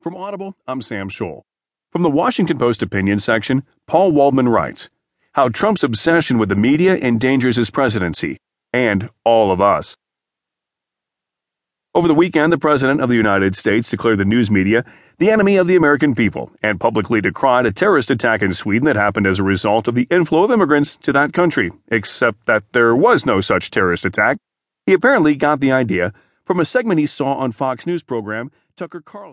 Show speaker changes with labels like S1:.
S1: From Audible, I'm Sam Scholl. From the Washington Post opinion section, Paul Waldman writes How Trump's obsession with the media endangers his presidency, and all of us. Over the weekend, the President of the United States declared the news media the enemy of the American people and publicly decried a terrorist attack in Sweden that happened as a result of the inflow of immigrants to that country, except that there was no such terrorist attack. He apparently got the idea from a segment he saw on Fox News program Tucker Carlson.